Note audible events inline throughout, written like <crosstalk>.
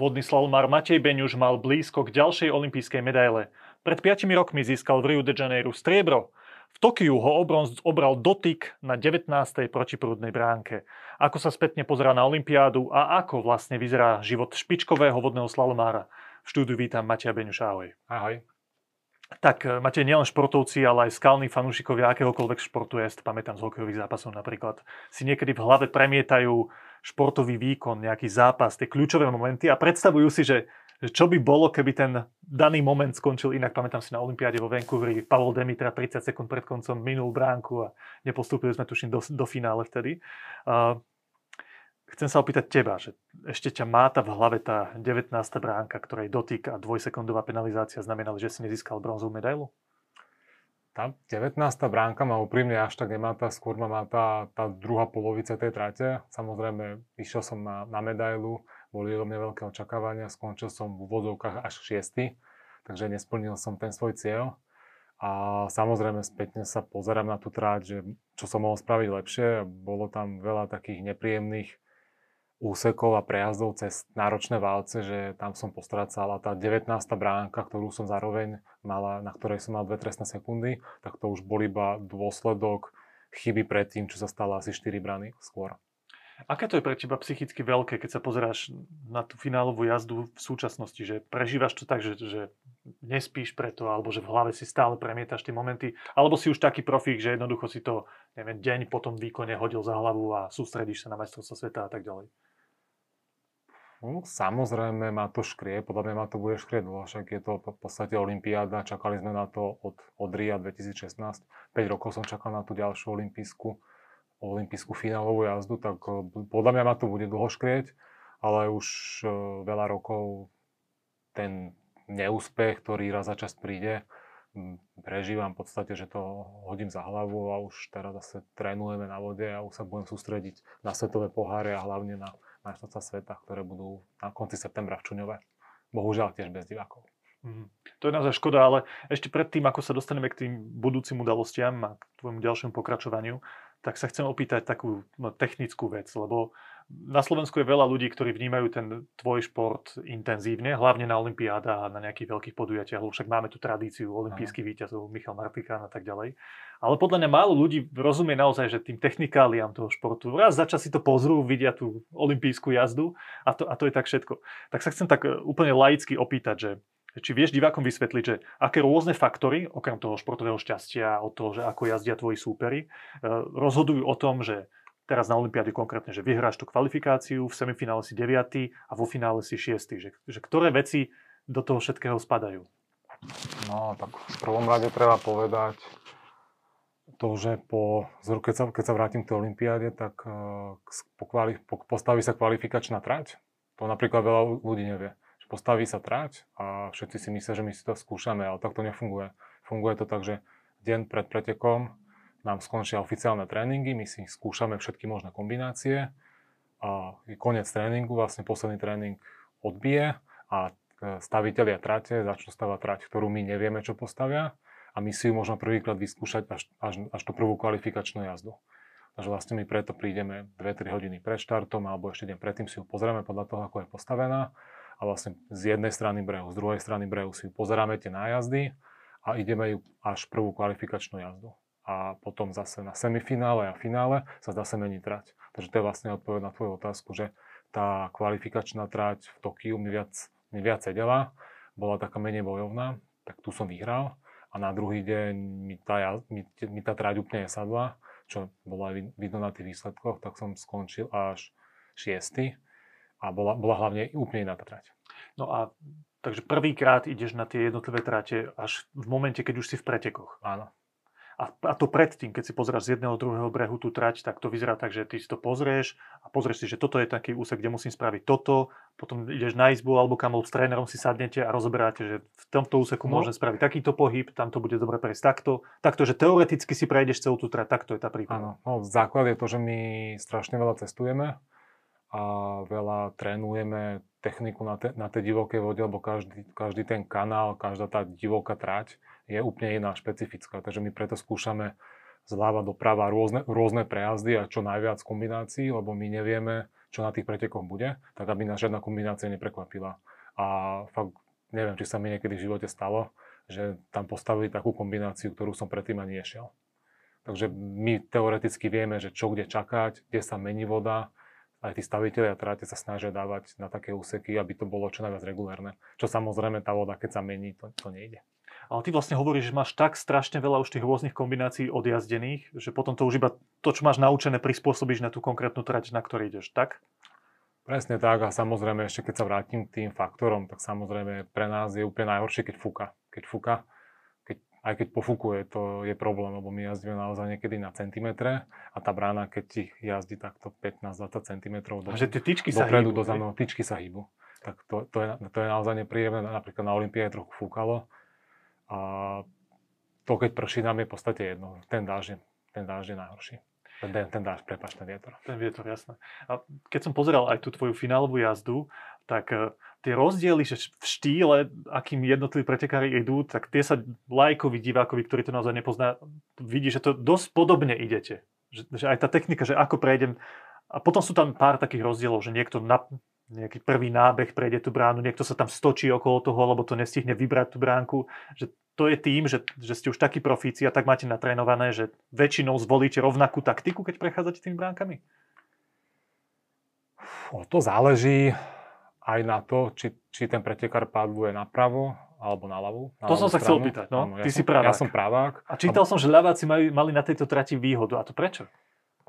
Vodný slalomár Matej Beňuš mal blízko k ďalšej olympijskej medaile. Pred 5 rokmi získal v Rio de Janeiro striebro. V Tokiu ho obronz obral dotyk na 19. protiprúdnej bránke. Ako sa spätne pozerá na olympiádu a ako vlastne vyzerá život špičkového vodného slalomára. V štúdiu vítam Matia Beňuš, ahoj. Ahoj. Tak e, máte nielen športovci, ale aj skalní fanúšikovia akéhokoľvek športu, ja si pamätám z hokejových zápasov napríklad, si niekedy v hlave premietajú športový výkon, nejaký zápas, tie kľúčové momenty a predstavujú si, že, že čo by bolo, keby ten daný moment skončil inak. Pamätám si na Olympiáde vo Vancouveri, Pavol Demitra 30 sekúnd pred koncom minul bránku a nepostúpili sme tuším do, do finále vtedy. Uh, chcem sa opýtať teba, že ešte ťa máta v hlave tá 19. bránka, ktorej dotyk a dvojsekundová penalizácia znamenali, že si nezískal bronzovú medailu? Tá 19. bránka ma úprimne až tak nemáta, skôr ma má tá, tá druhá polovica tej trate. Samozrejme, išiel som na, na medailu, boli do mňa veľké očakávania, skončil som v úvodzovkách až 6. Takže nesplnil som ten svoj cieľ. A samozrejme spätne sa pozerám na tú tráť, že čo som mohol spraviť lepšie. Bolo tam veľa takých nepríjemných úsekov a prejazdov cez náročné válce, že tam som postracal a tá 19. bránka, ktorú som zároveň mala, na ktorej som mal dve trestné sekundy, tak to už bol iba dôsledok chyby predtým, čo sa stalo asi 4 brany skôr. Aké to je pre teba psychicky veľké, keď sa pozeráš na tú finálovú jazdu v súčasnosti, že prežívaš to tak, že, že nespíš preto, alebo že v hlave si stále premietaš tie momenty, alebo si už taký profík, že jednoducho si to, neviem, deň po tom výkone hodil za hlavu a sústredíš sa na majstrovstvo sveta a tak ďalej. No, samozrejme ma to škrie, podľa mňa ma to bude škrieť, lebo však je to v podstate Olympiáda, čakali sme na to od, od RIA 2016, 5 rokov som čakal na tú ďalšiu olympijskú, olympijskú finálovú jazdu, tak eh, podľa mňa ma to bude dlho škrieť, ale už uh, veľa rokov ten neúspech, ktorý raz za čas príde, prežívam v podstate, že to hodím za hlavu a už teraz zase trénujeme na vode a už sa budem sústrediť na svetové poháre a hlavne na majstrovstvá sveta, ktoré budú na konci septembra v Čuňove. Bohužiaľ tiež bez divákov. Mm. To je naozaj škoda, ale ešte predtým, ako sa dostaneme k tým budúcim udalostiam a k tvojmu ďalšiemu pokračovaniu, tak sa chcem opýtať takú no, technickú vec, lebo na Slovensku je veľa ľudí, ktorí vnímajú ten tvoj šport intenzívne, hlavne na Olympiádach a na nejakých veľkých podujatiach, však máme tu tradíciu olympijských víťazov, Michal Martikán a tak ďalej. Ale podľa mňa málo ľudí rozumie naozaj, že tým technikáliám toho športu. Raz začas si to pozrú, vidia tú olympijskú jazdu a to, a to je tak všetko. Tak sa chcem tak e, úplne laicky opýtať, že či vieš divákom vysvetliť, že aké rôzne faktory, okrem toho športového šťastia, od toho, že ako jazdia tvoji súperi, e, rozhodujú o tom, že teraz na Olympiáde konkrétne, že vyhráš tú kvalifikáciu, v semifinále si 9. a vo finále si 6. Že, že ktoré veci do toho všetkého spadajú? No, tak v prvom rade treba povedať to, že po, keď, sa, keď sa vrátim k tej Olympiáde, tak uh, po kvali, po, postaví sa kvalifikačná trať. To napríklad veľa ľudí nevie. Postaví sa trať a všetci si myslia, že my si to skúšame, ale tak to nefunguje. Funguje to tak, že deň pred pretekom nám skončia oficiálne tréningy, my si skúšame všetky možné kombinácie. A koniec tréningu, vlastne posledný tréning odbije a e, staviteľia trate začnú stavať trať, ktorú my nevieme, čo postavia. A my si ju môžeme prvýkrát vyskúšať až, až, až tú prvú kvalifikačnú jazdu. Takže vlastne my preto prídeme 2-3 hodiny pred štartom alebo ešte deň predtým si ju pozrieme podľa toho, ako je postavená. A vlastne z jednej strany brehu, z druhej strany brehu si ju pozeráme tie nájazdy a ideme ju až prvú kvalifikačnú jazdu a potom zase na semifinále a finále sa zase mení trať. Takže to je vlastne odpoveď na tvoju otázku, že tá kvalifikačná trať v Tokiu mi viac, mi viac sedela, bola taká menej bojovná, tak tu som vyhral a na druhý deň mi tá, mi, mi tá trať úplne nesadla, čo bolo aj vidno na tých výsledkoch, tak som skončil až šiestý a bola, bola hlavne úplne iná tá trať. No a takže prvýkrát ideš na tie jednotlivé trate až v momente, keď už si v pretekoch. Áno. A, a to predtým, keď si pozráš z jedného druhého brehu tú trať, tak to vyzerá tak, že ty si to pozrieš a pozrieš si, že toto je taký úsek, kde musím spraviť toto, potom ideš na izbu alebo kam s trénerom si sadnete a rozoberáte, že v tomto úseku no. môžem spraviť takýto pohyb, tam to bude dobre prejsť takto, takto, že teoreticky si prejdeš celú tú trať, takto je tá príprava. Áno, no, základ je to, že my strašne veľa cestujeme a veľa trénujeme techniku na, te, na tej divokej vode, lebo každý, každý ten kanál, každá tá divoká trať je úplne iná, špecifická. Takže my preto skúšame zľava doprava rôzne, rôzne prejazdy a čo najviac kombinácií, lebo my nevieme, čo na tých pretekoch bude, tak aby nás žiadna kombinácia neprekvapila. A fakt neviem, či sa mi niekedy v živote stalo, že tam postavili takú kombináciu, ktorú som predtým ani nešiel. Takže my teoreticky vieme, že čo kde čakať, kde sa mení voda, aj tí staviteľi a tráte sa snažia dávať na také úseky, aby to bolo čo najviac regulárne. Čo samozrejme tá voda, keď sa mení, to, to nejde. Ale ty vlastne hovoríš, že máš tak strašne veľa už tých rôznych kombinácií odjazdených, že potom to už iba to, čo máš naučené, prispôsobíš na tú konkrétnu trať, na ktorej ideš, tak? Presne tak a samozrejme ešte keď sa vrátim k tým faktorom, tak samozrejme pre nás je úplne najhoršie, keď fúka. Keď fúka, keď, aj keď pofúkuje, to je problém, lebo my jazdíme naozaj niekedy na centimetre a tá brána, keď ti jazdí takto 15-20 cm do, a že tie tyčky dopredu, sa hýbu, dozadu, tyčky sa hýbu. Tak to, to, je, to je naozaj nepríjemné. Napríklad na Olympiáde trochu fúkalo a to, keď prší, nám je v podstate jedno. Ten dáž je, ten dáž je najhorší. Ten, ten dáž, prepač, ten vietor. Ten vietor, jasné. A keď som pozeral aj tú tvoju finálovú jazdu, tak uh, tie rozdiely že v štýle, akým jednotliví pretekári idú, tak tie sa lajkovi, divákovi, ktorý to naozaj nepozná, vidí, že to dosť podobne idete. Že, že aj tá technika, že ako prejdem. A potom sú tam pár takých rozdielov, že niekto na, nejaký prvý nábeh prejde tú bránu, niekto sa tam stočí okolo toho, lebo to nestihne vybrať tú bránku. Že to je tým, že, že ste už takí profíci a tak máte natrénované, že väčšinou zvolíte rovnakú taktiku, keď prechádzate tými bránkami? O to záleží aj na to, či, či ten pretekár padluje napravo alebo na ľavú. Na to som sa stranu. chcel opýtať. No? Áno, Ty ja si som, pravák. Ja som pravák. A čítal som, že ľaváci mali, mali na tejto trati výhodu. A to prečo?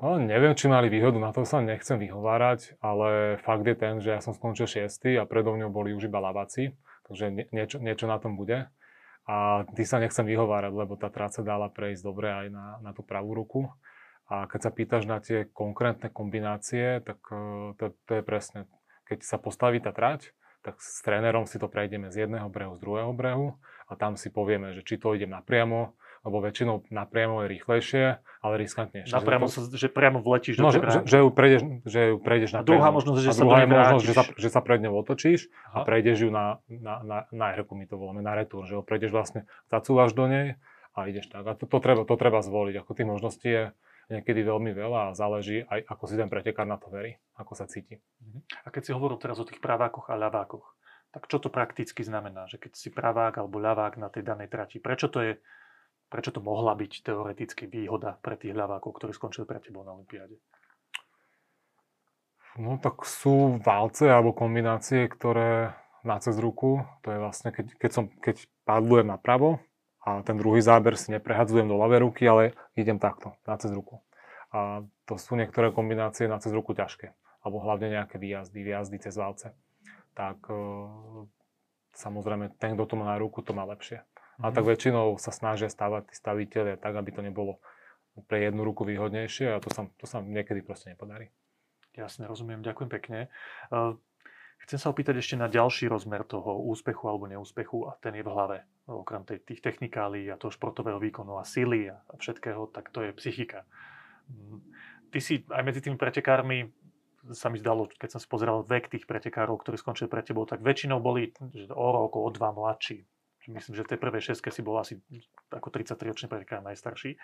No, neviem, či mali výhodu, na to sa nechcem vyhovárať, ale fakt je ten, že ja som skončil 6. a predo mňou boli už iba laváci, takže nie, niečo, niečo na tom bude. A ty sa nechcem vyhovárať, lebo tá tráca dala prejsť dobre aj na, na tú pravú ruku. A keď sa pýtaš na tie konkrétne kombinácie, tak e, to, to je presne, keď sa postaví tá trať, tak s trénerom si to prejdeme z jedného brehu, z druhého brehu a tam si povieme, že či to idem napriamo, lebo väčšinou napriamo je rýchlejšie, ale riskantnejšie. Napriamo, že, to, že priamo vletíš no, do že, že, že, ju prejdeš, že ju prejdeš na druhá možnosť, že a sa druhá je možnosť, že sa, že sa pred ňou otočíš Aha. a prejdeš ju na, na, na, na erku, my to voláme, na retúr, že ho prejdeš vlastne, zacúvaš do nej a ideš tak. A to, to, treba, to treba zvoliť. Ako tých možností je niekedy veľmi veľa a záleží aj ako si ten pretekár na to verí, ako sa cíti. Mhm. A keď si hovoril teraz o tých pravákoch a ľavákoch, tak čo to prakticky znamená, že keď si pravák alebo ľavák na tej danej trati, prečo to je Prečo to mohla byť teoreticky výhoda pre tých ľavákov, ktorí skončili pre tebou na Olympiáde? No tak sú válce alebo kombinácie, ktoré na cez ruku, to je vlastne, keď, keď, som, keď padlujem napravo a ten druhý záber si neprehadzujem do ľavej ruky, ale idem takto, na cez ruku. A to sú niektoré kombinácie na cez ruku ťažké, alebo hlavne nejaké výjazdy, výjazdy cez válce. Tak e, samozrejme, ten, kto to má na ruku, to má lepšie. A tak väčšinou sa snažia stavať tí staviteľe tak, aby to nebolo pre jednu ruku výhodnejšie a to sa, to sa niekedy proste nepodarí. Jasne, rozumiem, ďakujem pekne. Chcem sa opýtať ešte na ďalší rozmer toho úspechu alebo neúspechu a ten je v hlave. Okrem tej, tých technikálií a toho športového výkonu a síly a všetkého, tak to je psychika. Ty si aj medzi tými pretekármi sa mi zdalo, keď som si pozeral vek tých pretekárov, ktorí skončili pre tebou, tak väčšinou boli o rok, o dva mladší myslím, že v tej prvej šeske si bol asi ako 33-ročný pretekár najstarší.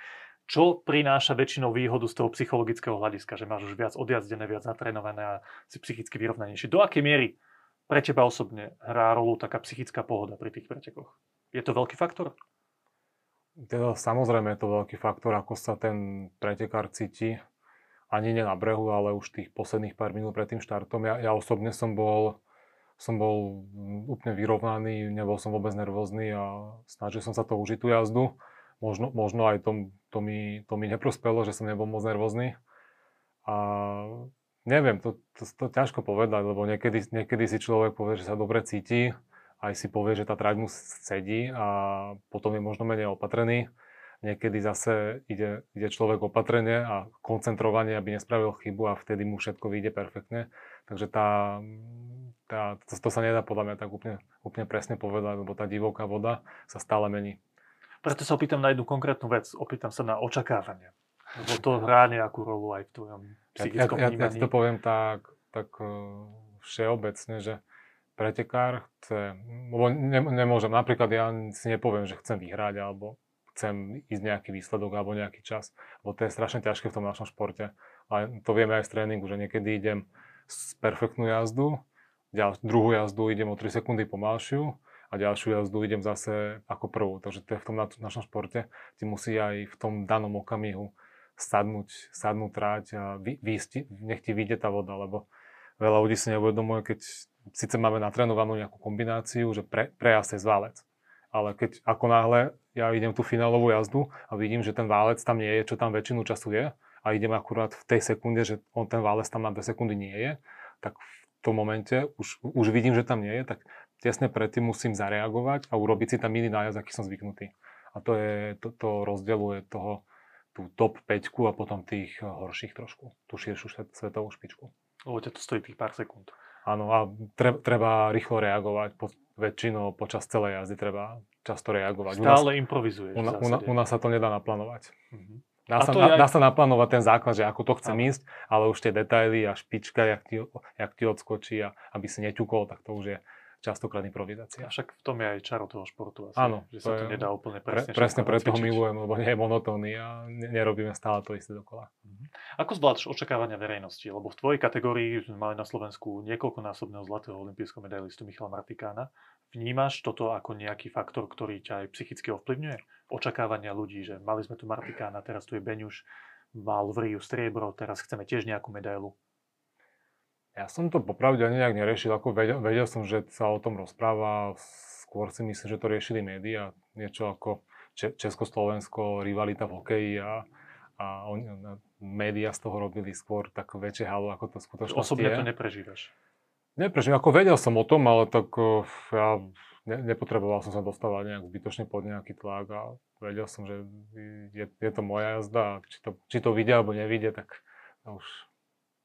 Čo prináša väčšinou výhodu z toho psychologického hľadiska, že máš už viac odjazdené, viac natrénované a si psychicky vyrovnanejší? Do akej miery pre teba osobne hrá rolu taká psychická pohoda pri tých pretekoch? Je to veľký faktor? Samozrejme je to veľký faktor, ako sa ten pretekár cíti. Ani nie na brehu, ale už tých posledných pár minút pred tým štartom. Ja, ja osobne som bol som bol úplne vyrovnaný, nebol som vôbec nervózny a snažil som sa to užiť tú jazdu. Možno, možno aj to, to, mi, to mi neprospelo, že som nebol moc nervózny. A neviem, to, to, to ťažko povedať, lebo niekedy, niekedy si človek povie, že sa dobre cíti, aj si povie, že tá trať mu sedí a potom je možno menej opatrený. Niekedy zase ide, ide človek opatrenie a koncentrovanie, aby nespravil chybu a vtedy mu všetko vyjde perfektne. Takže tá, tá, to, to sa nedá podľa mňa tak úplne, úplne presne povedať, lebo tá divoká voda sa stále mení. Preto sa opýtam na jednu konkrétnu vec. Opýtam sa na očakávania. Lebo to hrá nejakú rolu aj v tvojom psychickom ja, ja, ja, ja to poviem tak, tak uh, všeobecne, že pretekár chce, lebo ne, nemôžem, napríklad ja si nepoviem, že chcem vyhrať alebo chcem ísť nejaký výsledok alebo nejaký čas, lebo to je strašne ťažké v tom našom športe. A to vieme aj z tréningu, že niekedy idem perfektnú jazdu, ďal, druhú jazdu idem o 3 sekundy pomalšiu a ďalšiu jazdu idem zase ako prvú. Takže to je v tom našom športe. Ty musí aj v tom danom okamihu sadnúť, sadnúť tráť a vy, vy, nech ti vyjde tá voda, lebo veľa ľudí si neuvedomuje, keď síce máme natrénovanú nejakú kombináciu, že pre, prejazd je zválec. Ale keď ako náhle ja idem tú finálovú jazdu a vidím, že ten válec tam nie je, čo tam väčšinu času je, a idem akurát v tej sekunde, že on ten válec tam na 2 sekundy nie je, tak v tom momente už, už vidím, že tam nie je, tak tesne predtým musím zareagovať a urobiť si tam iný nájazd, aký som zvyknutý. A to, je, to, to rozdeluje toho, tú top 5 a potom tých horších trošku, tú širšiu svetovú špičku. Lebo ťa to stojí tých pár sekúnd. Áno, a treba, treba rýchlo reagovať. Po, väčšinou počas celej jazdy treba často reagovať. Stále u nás, improvizuješ. U, u, u nás sa to nedá naplánovať. Mm-hmm. Dá, sa, dá, aj... dá sa naplánovať ten základ, že ako to chcem Aha. ísť, ale už tie detaily a špička, jak ti, jak ti odskočí a aby si neťukol, tak to už je častokrát improvizácia. A však v tom je aj čaro toho športu asi, Áno, že sa to nedá úplne presne pre, Presne preto ho milujem, lebo nie je monotónny a nerobíme stále to isté dokola. Mhm. Ako zvládaš očakávania verejnosti? Lebo v tvojej kategórii sme mali na Slovensku niekoľkonásobného zlatého olimpijského medailistu Michala Martikána. Vnímaš toto ako nejaký faktor, ktorý ťa aj psychicky ovplyvňuje? Očakávania ľudí, že mali sme tu Martikána, teraz tu je Beňuš, mal v Riu striebro, teraz chceme tiež nejakú medailu. Ja som to popravde nejak neriešil, ako vedel, vedel som, že sa o tom rozpráva, skôr si myslím, že to riešili médiá, niečo ako Československo, rivalita v hokeji a, a on, médiá z toho robili skôr tak väčšie halo, ako to skutočne Osobne je. to neprežívaš? Neprežívam, ako vedel som o tom, ale tak ja ne, nepotreboval som sa dostávať nejak zbytočne pod nejaký tlak a vedel som, že je, je to moja jazda a či to, či to vidia alebo nevidia, tak už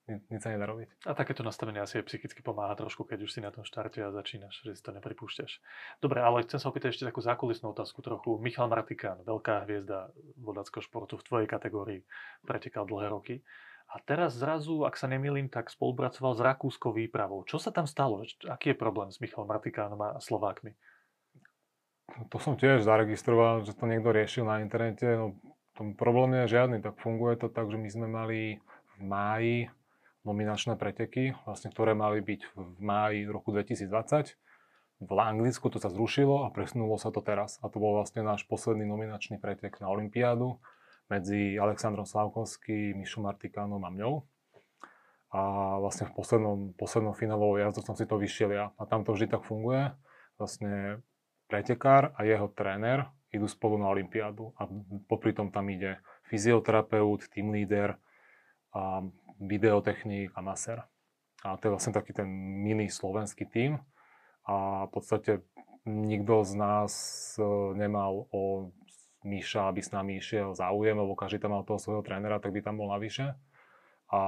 nič sa nedá robiť. A takéto nastavenie asi aj psychicky pomáha trošku, keď už si na tom štarte a začínaš, že si to nepripúšťaš. Dobre, ale chcem sa opýtať ešte takú zákulisnú otázku trochu. Michal Martikán, veľká hviezda vodáckého športu v tvojej kategórii, pretekal dlhé roky. A teraz zrazu, ak sa nemýlim, tak spolupracoval s rakúskou výpravou. Čo sa tam stalo? Aký je problém s Michalom Martikánom a Slovákmi? To som tiež zaregistroval, že to niekto riešil na internete. No, tom problém je žiadny, tak funguje to tak, že my sme mali v máji nominačné preteky, vlastne, ktoré mali byť v máji roku 2020. V Anglicku to sa zrušilo a presunulo sa to teraz. A to bol vlastne náš posledný nominačný pretek na Olympiádu medzi Alexandrom Slavkovským, Mišom Martikánom a mňou. A vlastne v poslednom, poslednom finálovou jazdu som si to vyšiel ja. A tam to vždy tak funguje. Vlastne pretekár a jeho tréner idú spolu na Olympiádu a popri tom tam ide fyzioterapeut, team leader, a videotechnik a maser. A to je vlastne taký ten mini slovenský tím. A v podstate nikto z nás e, nemal o Míša, aby s nami išiel záujem, lebo každý tam mal toho svojho trénera, tak by tam bol navyše. A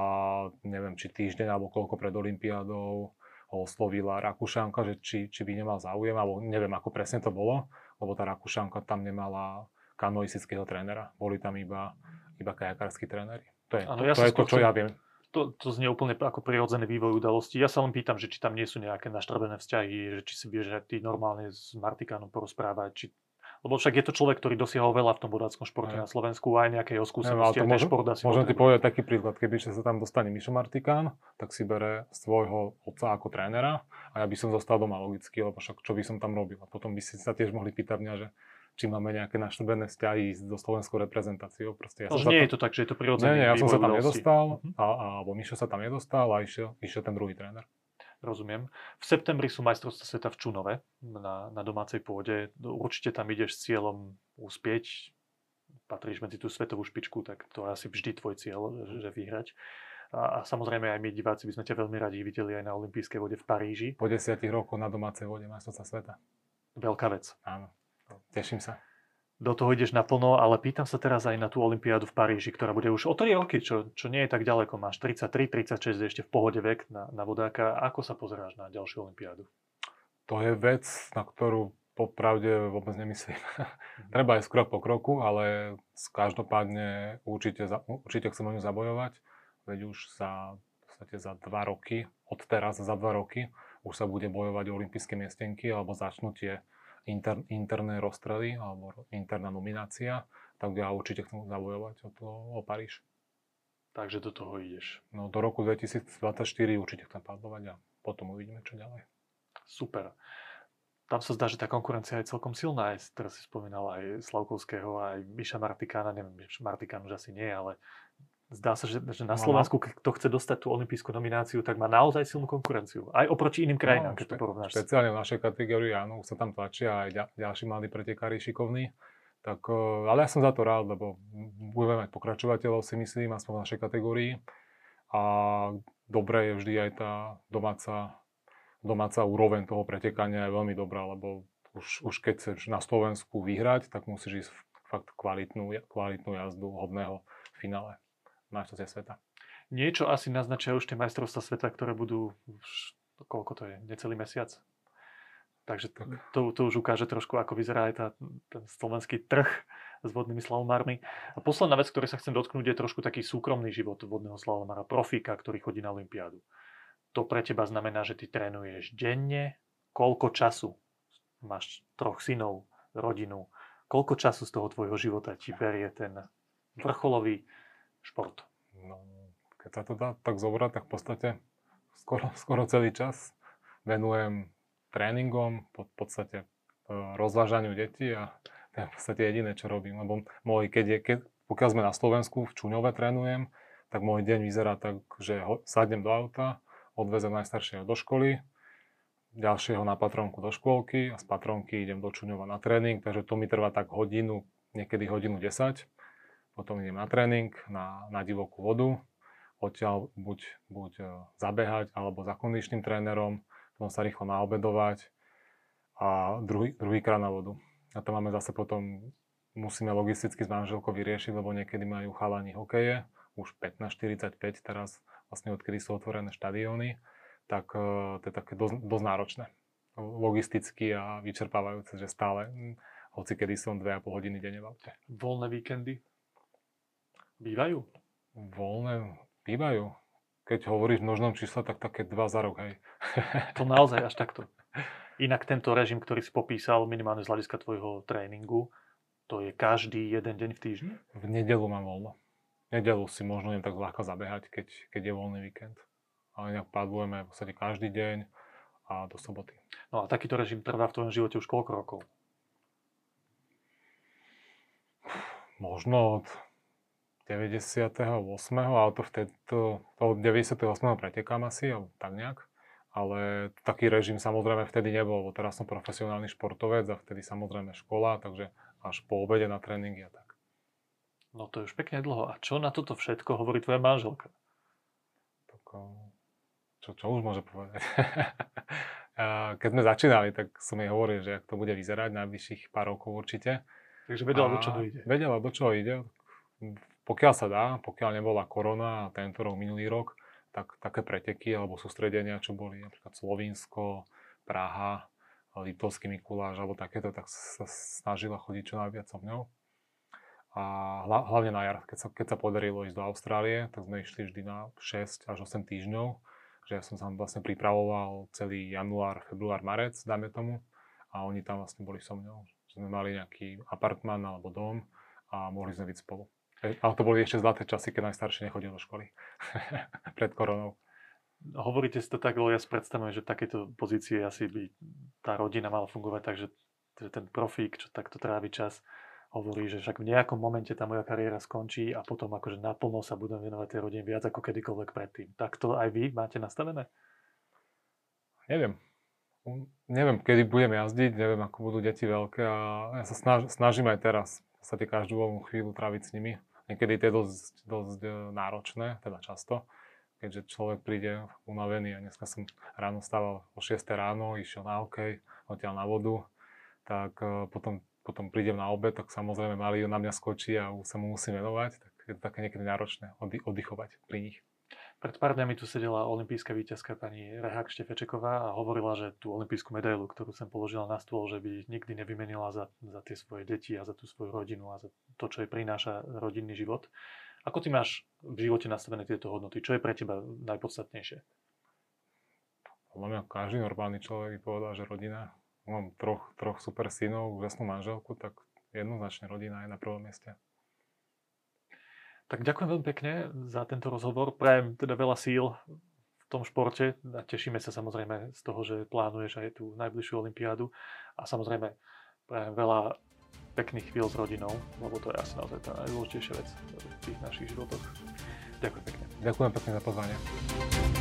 neviem, či týždeň alebo koľko pred Olympiádou ho oslovila Rakúšanka, že či, či by nemal záujem, alebo neviem, ako presne to bolo, lebo tá Rakúšanka tam nemala kanoistického trénera. Boli tam iba, iba kajakársky tréneri. To je, ano, to, ja to, je to, čo ja viem to, to znie úplne ako prirodzený vývoj udalostí. Ja sa len pýtam, že či tam nie sú nejaké naštrabené vzťahy, že či si vieš ty normálne s Martikánom porozprávať, či lebo však je to človek, ktorý dosiahol veľa v tom vodáckom športe na Slovensku, aj nejaké jeho skúsenosti, aj môžem, šport asi Môžem ti povedať taký príklad, keby sa tam dostane Mišo Martikán, tak si bere svojho otca ako trénera a ja by som zostal doma logicky, lebo však čo by som tam robil. A potom by si sa tiež mohli pýtať mňa, že či máme nejaké naštrbené vzťahy so slovenskou reprezentáciou. Proste ja no, nie to... je to tak, že je to prirodzené. Nie, nie, ja som sa tam nedostal, uh-huh. a, alebo Mišo sa tam nedostal a išiel, išiel ten druhý tréner. Rozumiem. V septembri sú majstrovstvá sveta v Čunove na, na domácej pôde. Určite tam ideš s cieľom uspieť. Patríš medzi tú svetovú špičku, tak to je asi vždy tvoj cieľ, že vyhrať. A, a samozrejme aj my diváci by sme ťa veľmi radi videli aj na olympijskej vode v Paríži. Po desiatich rokoch na domácej vode majstrovstvá sveta. Veľká vec. Áno. Teším sa. Do toho ideš naplno, ale pýtam sa teraz aj na tú Olympiádu v Paríži, ktorá bude už o 3 roky, čo, čo nie je tak ďaleko. Máš 33, 36, ešte v pohode vek na, na vodáka. Ako sa pozeráš na ďalšiu Olympiádu? To je vec, na ktorú popravde vôbec nemyslím. Mhm. <laughs> Treba aj krok po kroku, ale každopádne určite, určite chcem o ňu zabojovať. Veď už za, v podstate za dva roky, od teraz za dva roky, už sa bude bojovať o olympijské miestenky alebo začnú tie inter, interné rozstrely alebo interná nominácia, tak ja určite chcem zabojovať o, to, o Paríž. Takže do toho ideš. No do roku 2024 určite chcem padlovať a potom uvidíme, čo ďalej. Super. Tam sa zdá, že tá konkurencia je celkom silná. Aj, teraz si spomínal aj Slavkovského, aj Miša Martikána. Neviem, Martikán už asi nie, ale zdá sa, že, že na no, no. Slovensku, kto chce dostať tú olympijskú nomináciu, tak má naozaj silnú konkurenciu. Aj oproti iným krajinám, no, keď to porovnáš. Špeciálne v našej kategórii, áno, sa tam tlačia aj ďalší mladí pretekári šikovní. Tak, eh, ale ja som za to rád, lebo budeme mať pokračovateľov, si myslím, aspoň v našej kategórii. A dobré je vždy aj tá domáca, domáca úroveň toho pretekania je veľmi dobrá, lebo už, už keď chceš na Slovensku vyhrať, tak musíš ísť fakt kvalitnú, kvalitnú jazdu hodného finále majstrovstie sveta. Niečo asi naznačia už tie majstrovstvá sveta, ktoré budú, už, koľko to je, necelý mesiac? Takže to, to už ukáže trošku, ako vyzerá aj tá, ten slovenský trh s vodnými slalomármi. A posledná vec, ktorej sa chcem dotknúť, je trošku taký súkromný život vodného slalomára, profíka, ktorý chodí na Olympiádu. To pre teba znamená, že ty trénuješ denne, koľko času máš troch synov, rodinu, koľko času z toho tvojho života ti berie ten vrcholový šport? No, keď sa to dá tak zobrať, tak v podstate skoro, <laughs> skoro celý čas venujem tréningom, v podstate e, rozvážaniu detí a to je v podstate jediné, čo robím. Lebo môj, keď je, keď, pokiaľ sme na Slovensku, v Čuňove trénujem, tak môj deň vyzerá tak, že ho, sadnem do auta, odvezem najstaršieho do školy, ďalšieho na patronku do škôlky a z patronky idem do Čuňova na tréning, takže to mi trvá tak hodinu, niekedy hodinu 10 potom idem na tréning, na, na divokú vodu, odtiaľ buď, buď e, zabehať alebo za kondičným trénerom, potom sa rýchlo naobedovať a druhý, druhýkrát na vodu. A to máme zase potom, musíme logisticky s manželkou vyriešiť, lebo niekedy majú chalani hokeje, už 15-45 teraz, vlastne odkedy sú otvorené štadióny, tak uh, to je také dosť, dosť náročné. Logisticky a vyčerpávajúce, že stále, hoci kedy som 2,5 hodiny denne v aute. Voľné víkendy? Bývajú? Voľné bývajú. Keď hovoríš v množnom čísle, tak také dva za rok, hej. to naozaj až takto. Inak tento režim, ktorý si popísal, minimálne z hľadiska tvojho tréningu, to je každý jeden deň v týždni? V nedelu mám voľno. V nedelu si možno len tak ľahko zabehať, keď, keď je voľný víkend. Ale inak padlujeme v podstate každý deň a do soboty. No a takýto režim trvá v tvojom živote už koľko rokov? Možno od 98. ale to vtedy, to, to od 98. pretekám asi, alebo tak nejak. Ale taký režim samozrejme vtedy nebol, lebo teraz som profesionálny športovec a vtedy samozrejme škola, takže až po obede na tréningy a tak. No to je už pekne dlho. A čo na toto všetko hovorí tvoja manželka? Tak, čo, čo už môže povedať? <laughs> Keď sme začínali, tak som jej hovoril, že ak to bude vyzerať najbližších pár rokov určite. Takže vedela, do čoho ide. Vedela, do čoho ide pokiaľ sa dá, pokiaľ nebola korona a tento rok, minulý rok, tak také preteky alebo sústredenia, čo boli napríklad Slovinsko, Praha, Litovský Mikuláš alebo takéto, tak sa snažila chodiť čo najviac so mňou. A hlavne na jar, keď sa, keď sa podarilo ísť do Austrálie, tak sme išli vždy na 6 až 8 týždňov, že ja som sa vlastne pripravoval celý január, február, marec, dáme tomu, a oni tam vlastne boli so mňou. Že sme mali nejaký apartman alebo dom a mohli sme byť spolu. Ale to boli ešte zlaté časy, keď najstarší nechodil do školy. <laughs> Pred koronou. Hovoríte si to tak, lebo ja si predstavujem, že takéto pozície asi by tá rodina mala fungovať tak, že, že ten profík, čo takto trávi čas, hovorí, že však v nejakom momente tá moja kariéra skončí a potom akože naplno sa budem venovať tej rodine viac ako kedykoľvek predtým. Tak to aj vy máte nastavené? Neviem. Neviem, kedy budem jazdiť, neviem, ako budú deti veľké a ja sa snaž, snažím aj teraz podstate každú voľnú chvíľu tráviť s nimi. Niekedy to je dosť, dosť e, náročné, teda často, keďže človek príde unavený a dneska som ráno stával o 6 ráno, išiel na hokej, odtiaľ na vodu, tak e, potom, potom prídem na obed, tak samozrejme malý na mňa skočí a sa mu musím venovať, tak je to také niekedy náročné oddychovať pri nich. Pred pár dňami tu sedela olimpijská víťazka pani Rehák Štefečeková a hovorila, že tú olimpijskú medailu, ktorú som položila na stôl, že by nikdy nevymenila za, za tie svoje deti a za tú svoju rodinu a za to, čo jej prináša rodinný život. Ako ty máš v živote nastavené tieto hodnoty? Čo je pre teba najpodstatnejšie? Podľa mňa každý normálny človek by povedal, že rodina. Mám troch, troch super synov, úžasnú manželku, tak jednoznačne rodina je na prvom mieste. Tak ďakujem veľmi pekne za tento rozhovor. Prajem teda veľa síl v tom športe a tešíme sa samozrejme z toho, že plánuješ aj tú najbližšiu olympiádu a samozrejme prajem veľa pekných chvíľ s rodinou, lebo to je asi naozaj tá najdôležitejšia vec v tých našich životoch. Ďakujem pekne. Ďakujem pekne za pozvanie.